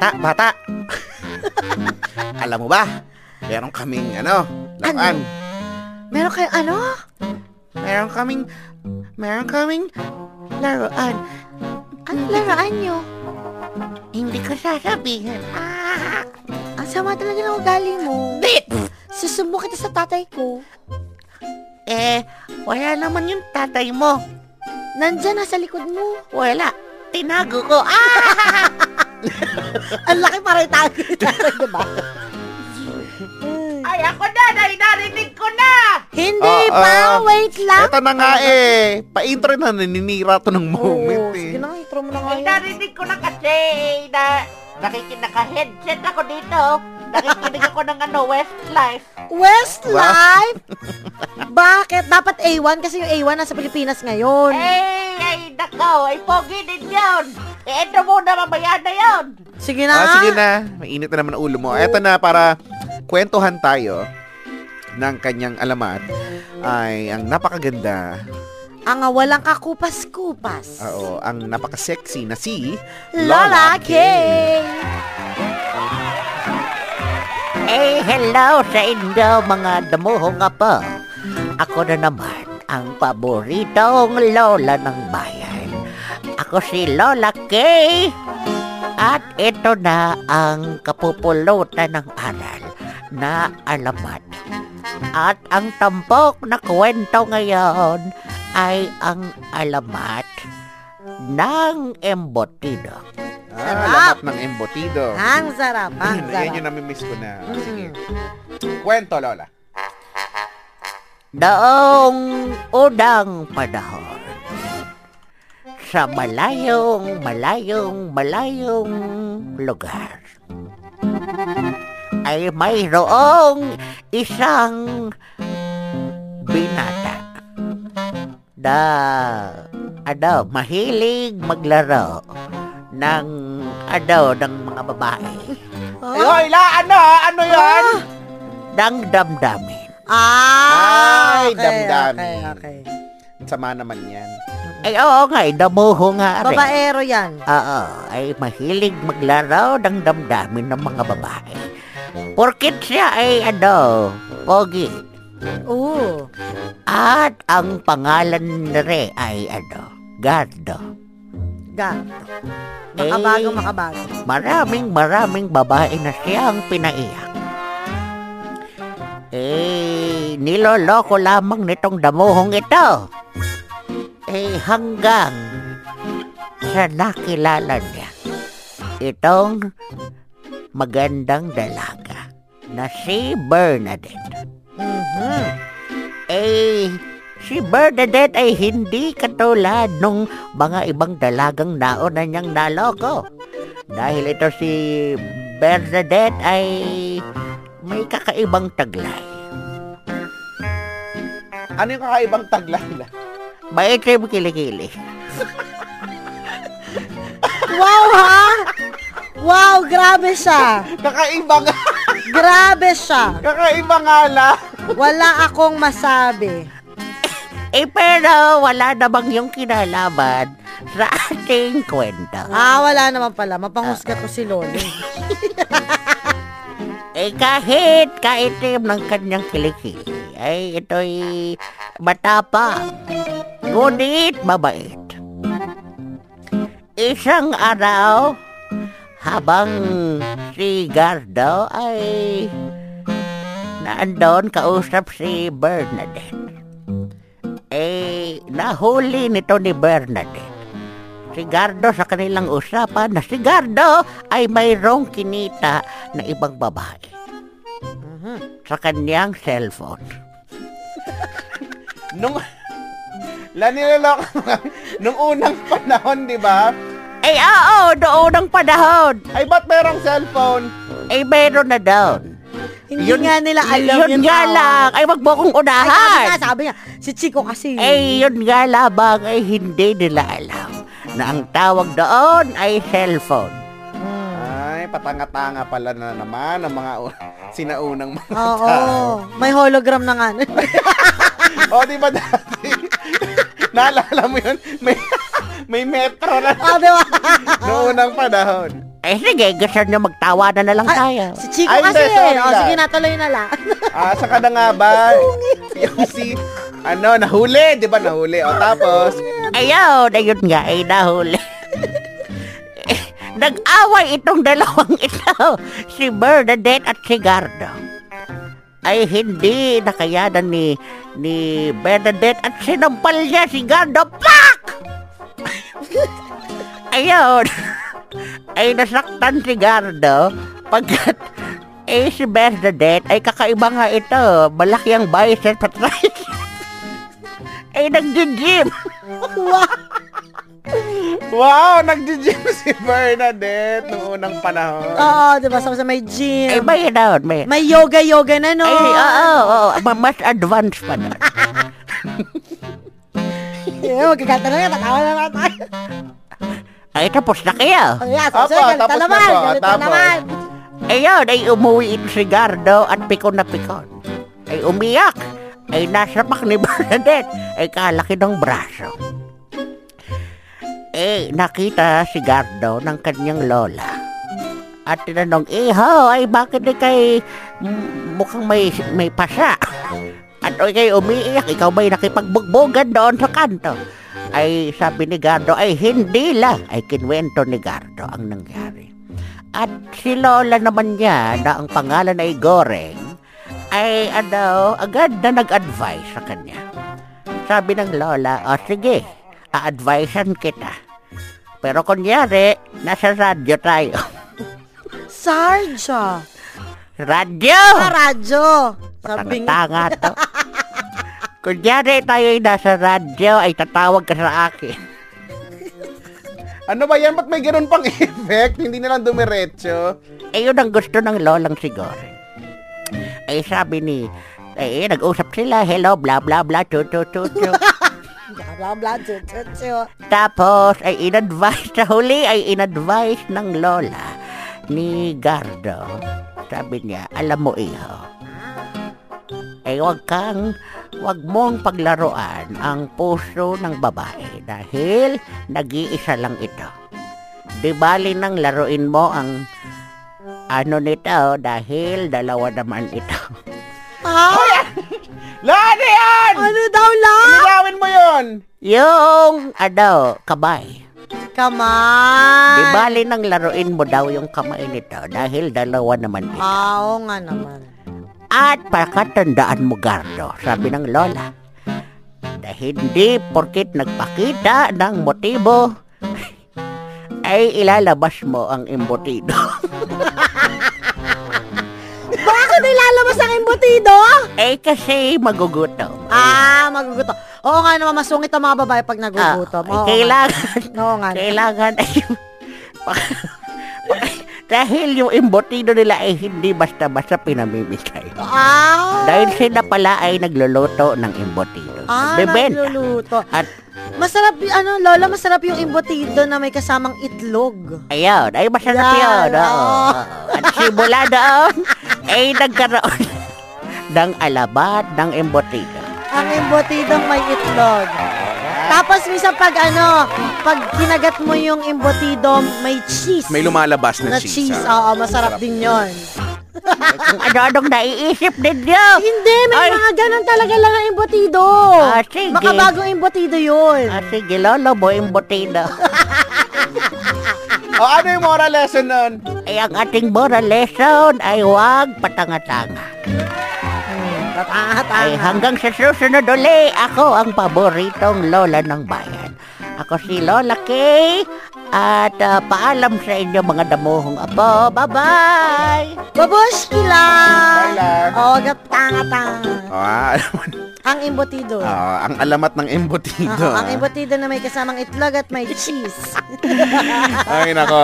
Bata, bata. Alam mo ba, meron kaming ano, laruan. Meron kayong ano? Meron kaming, meron kaming laruan. Ano laruan nyo? Hindi ko sasabihin. Ah, ang sama talaga ng ugali mo. Susumbo kita sa tatay ko. Eh, wala naman yung tatay mo. Nandyan, nasa likod mo. Wala. Tinago ko. Ah! Ang laki para itago ni tatay, diba? Ay, ako na! Narinig ko na! Hindi Ah, pa, ah, wait lang. Ito na nga eh. Pa-intro na, naninira to ng moment Oo, eh. Sige na, intro mo na nga Ay, yun. narinig ko na kasi na nakikinaka-headset ako dito. Nakikinig ako ng ano, Westlife. Westlife? Bakit? Dapat A1 kasi yung A1 nasa Pilipinas ngayon. Eh, ay, nako, ay pogi din yun. Eh, ito muna, mamaya na yun. Sige na. Ah, sige na. Mainit na naman ang ulo mo. Ito na para kwentuhan tayo ng kanyang alamat ay ang napakaganda, Ang walang kakupas-kupas. oo, ang napaka-sexy na si Lola K. Eh, hello sa inyo mga damuhong apo. Ako na naman ang paboritong lola ng bayan. Ako si Lola Kay. At ito na ang kapupulutan ng aral na alamat. At ang tampok na kwento ngayon ay ang alamat ng embotido. Ah, alamat ng embotido. Ang sarap, ang sarap. yung namimiss ko na. Ah, Sige. Kwento, Lola. Noong unang panahon, sa malayong, malayong, malayong lugar, ay mayroong isang binata na ano, mahilig maglaro ng ano, ng mga babae. Ah, la, ano? Ano yan? ng damdamin. Ah, Ay, okay, damdamin. Okay, okay. Sama naman yan. Ay, oo nga, eh, damuho nga rin. Babaero yan. Oo, ay mahilig maglaro ng damdamin ng mga babae. Porkit siya ay ano, pogi. Oo. At ang pangalan nire ay ano, Gardo. Gato. Makabago, Eh, makabago. Maraming maraming babae na siyang pinaiyak. Eh, niloloko lamang nitong damuhong ito. Eh, hanggang sa nakilala niya itong magandang dalaga na si Bernadette. Mhm. Eh, si Bernadette ay hindi katulad nung mga ibang dalagang nauna niyang naloko. Dahil ito si Bernadette ay may kakaibang taglay. Ano yung kakaibang taglay la? Maitim kilikili. Wow, ha? Wow, grabe siya. Kakaiba nga. Grabe siya. Kakaiba nga la. Wala akong masabi. Eh pero wala namang yung kinalaman sa ating kwento. Ah, wala naman pala. Mapanghusga ko si Lolo. Eh kahit kaitim ng kanyang kilikili, ay ito'y matapang, ngunit mabait. Isang araw, habang si Gardo ay naandon kausap si Bernadette. Eh, nahuli nito ni Bernadette. Si Gardo sa kanilang usapan na si Gardo ay mayroong kinita na ibang babae sa kanyang cellphone. Nung... La, niloloko. Nung unang panahon, di ba? Ay, oo, doon ang panahon. Ay, ba't merong cellphone? Ay, meron na doon. Hindi nga nila alam yun yung nga tawag. lang. Ay, wag mo kong Ay, sabi unahan. nga, sabi niya. Si Chico kasi. Ay, yun nga labang ay hindi nila alam na ang tawag doon ay cellphone. Mm. Ay, patanga-tanga pala na naman ang mga sinaunang mga Oo. tao. May hologram na nga. O, di ba dati? Naalala mo yun? May, may metro na ah, di ba? noong unang panahon. Eh sige, gusto nyo magtawanan na lang Ay, tayo. Si Chico Ay, kasi. hindi, sorry O, lang. sige, natuloy na lang. Ah, saka na nga ba? yung si, ano, nahuli, di ba nahuli? O tapos, Ayaw, na yun nga ay nahuli. Eh, Nag-away itong dalawang ito, si Bernadette at si Gardo. Ay hindi nakayanan ni ni Bernadette at sinampal niya si Gardo. Pak! Ayun. Ay nasaktan si Gardo pagkat eh si Bernadette ay kakaiba nga ito. Malaki ang bicep at tricep. ay nag-gym. wow, nag-gym si Bernadette noong unang panahon. Oo, di ba? Sa sa may Ay, gym. may doon, may. May yoga-yoga na, no? Ay, oo, oo, oo, mas advanced pa doon. Eh, magkakanta na yan. Tatawa na lang tayo. Ay, tapos na kayo. Ay, yes, sige, galit tapos na na naman. po, Galit na tapos. naman. Ayun, ay umuwi ito si Gardo at pikon na pikon. Ay umiyak. Ay nasapak ni Bernadette. Ay kalaki ng braso. Eh, nakita si Gardo ng kanyang lola. At tinanong, Iho, ay bakit di kay m- mukhang may, may pasa? At ay kayo umiiyak, ikaw ba'y nakipagbugbogan doon sa kanto? Ay sabi ni Gardo, ay hindi lang. Ay kinwento ni Gardo ang nangyari. At si Lola naman niya na ang pangalan ay Goreng ay ano, agad na nag-advise sa kanya. Sabi ng Lola, o sige, a-advisean kita. Pero kunyari, nasa radyo tayo. Sarja. radyo! Ah, radyo. Sabi nga. To. Kunyari tayo ay nasa radyo, ay tatawag ka sa akin. Ano ba yan? Ba't may ganun pang effect? Hindi na lang dumiretso. Eh, yun ang gusto ng lolang siguro. Eh, sabi ni, eh, nag-usap sila, hello, bla bla bla, chu chu chu chu. Blah, blah. Chu, chu, chu. Tapos, ay in-advise, sa huli ay in-advise ng lola ni Gardo. Sabi niya, alam mo iho, ay wag kang, wag mong paglaruan ang puso ng babae dahil nag-iisa lang ito. Di bali nang laruin mo ang ano nito dahil dalawa naman ito. Ah, Lani yan! ano daw lang? Linawin mo yun! Yung, ano, kabay. Kamay. Di bali nang laruin mo daw yung kamay nito dahil dalawa naman ito. Ah, Oo nga naman. At pakatandaan mo, Gardo, sabi ng lola, na hindi porkit nagpakita ng motibo, ay ilalabas mo ang embutido. Bakit ilalabas ang embutido? eh kasi magugutom. Ah, magugutom. Oo nga naman, masungit ang mga babae pag nagugutom. Ah, Oo nga. kailangan, Oo nga. kailangan ay dahil yung embutido nila ay hindi basta-basta pinamimigay. Ah. Dahil sila pala ay nagluluto ng embutido. Ah, Bebenta. nagluluto. At Masarap, y- ano, Lola, masarap yung embutido na may kasamang itlog. Ayun, ay masarap Yan, yun. oo. oo. At simula doon, ay nagkaroon ng alabat ng embutido. Ang embutido may itlog. Tapos minsan pag ano, pag kinagat mo yung embutido, may cheese. May lumalabas na, na cheese. cheese. ah. Oo, masarap din yon. Ano-anong naiisip ninyo. Hindi, may Ay. mga ganun talaga lang ang embutido. Ah, sige. Makabagong embutido yun. Ah, sige, lolo mo, embutido. O ano yung moral lesson nun? ay ang ating moral lesson ay huwag patanga-tanga. Ay hanggang sa susunod uli, ako ang paboritong lola ng bayan. Ako si Lola Kay at ah, paalam sa inyo mga damuhong apo. Bye-bye! Babushki lang. Oo, tanga-tanga. Ah, Ang embutido. ah, ang alamat ng embutido. Oo, ang embutido na may kasamang itlog at may cheese. Ay, nako.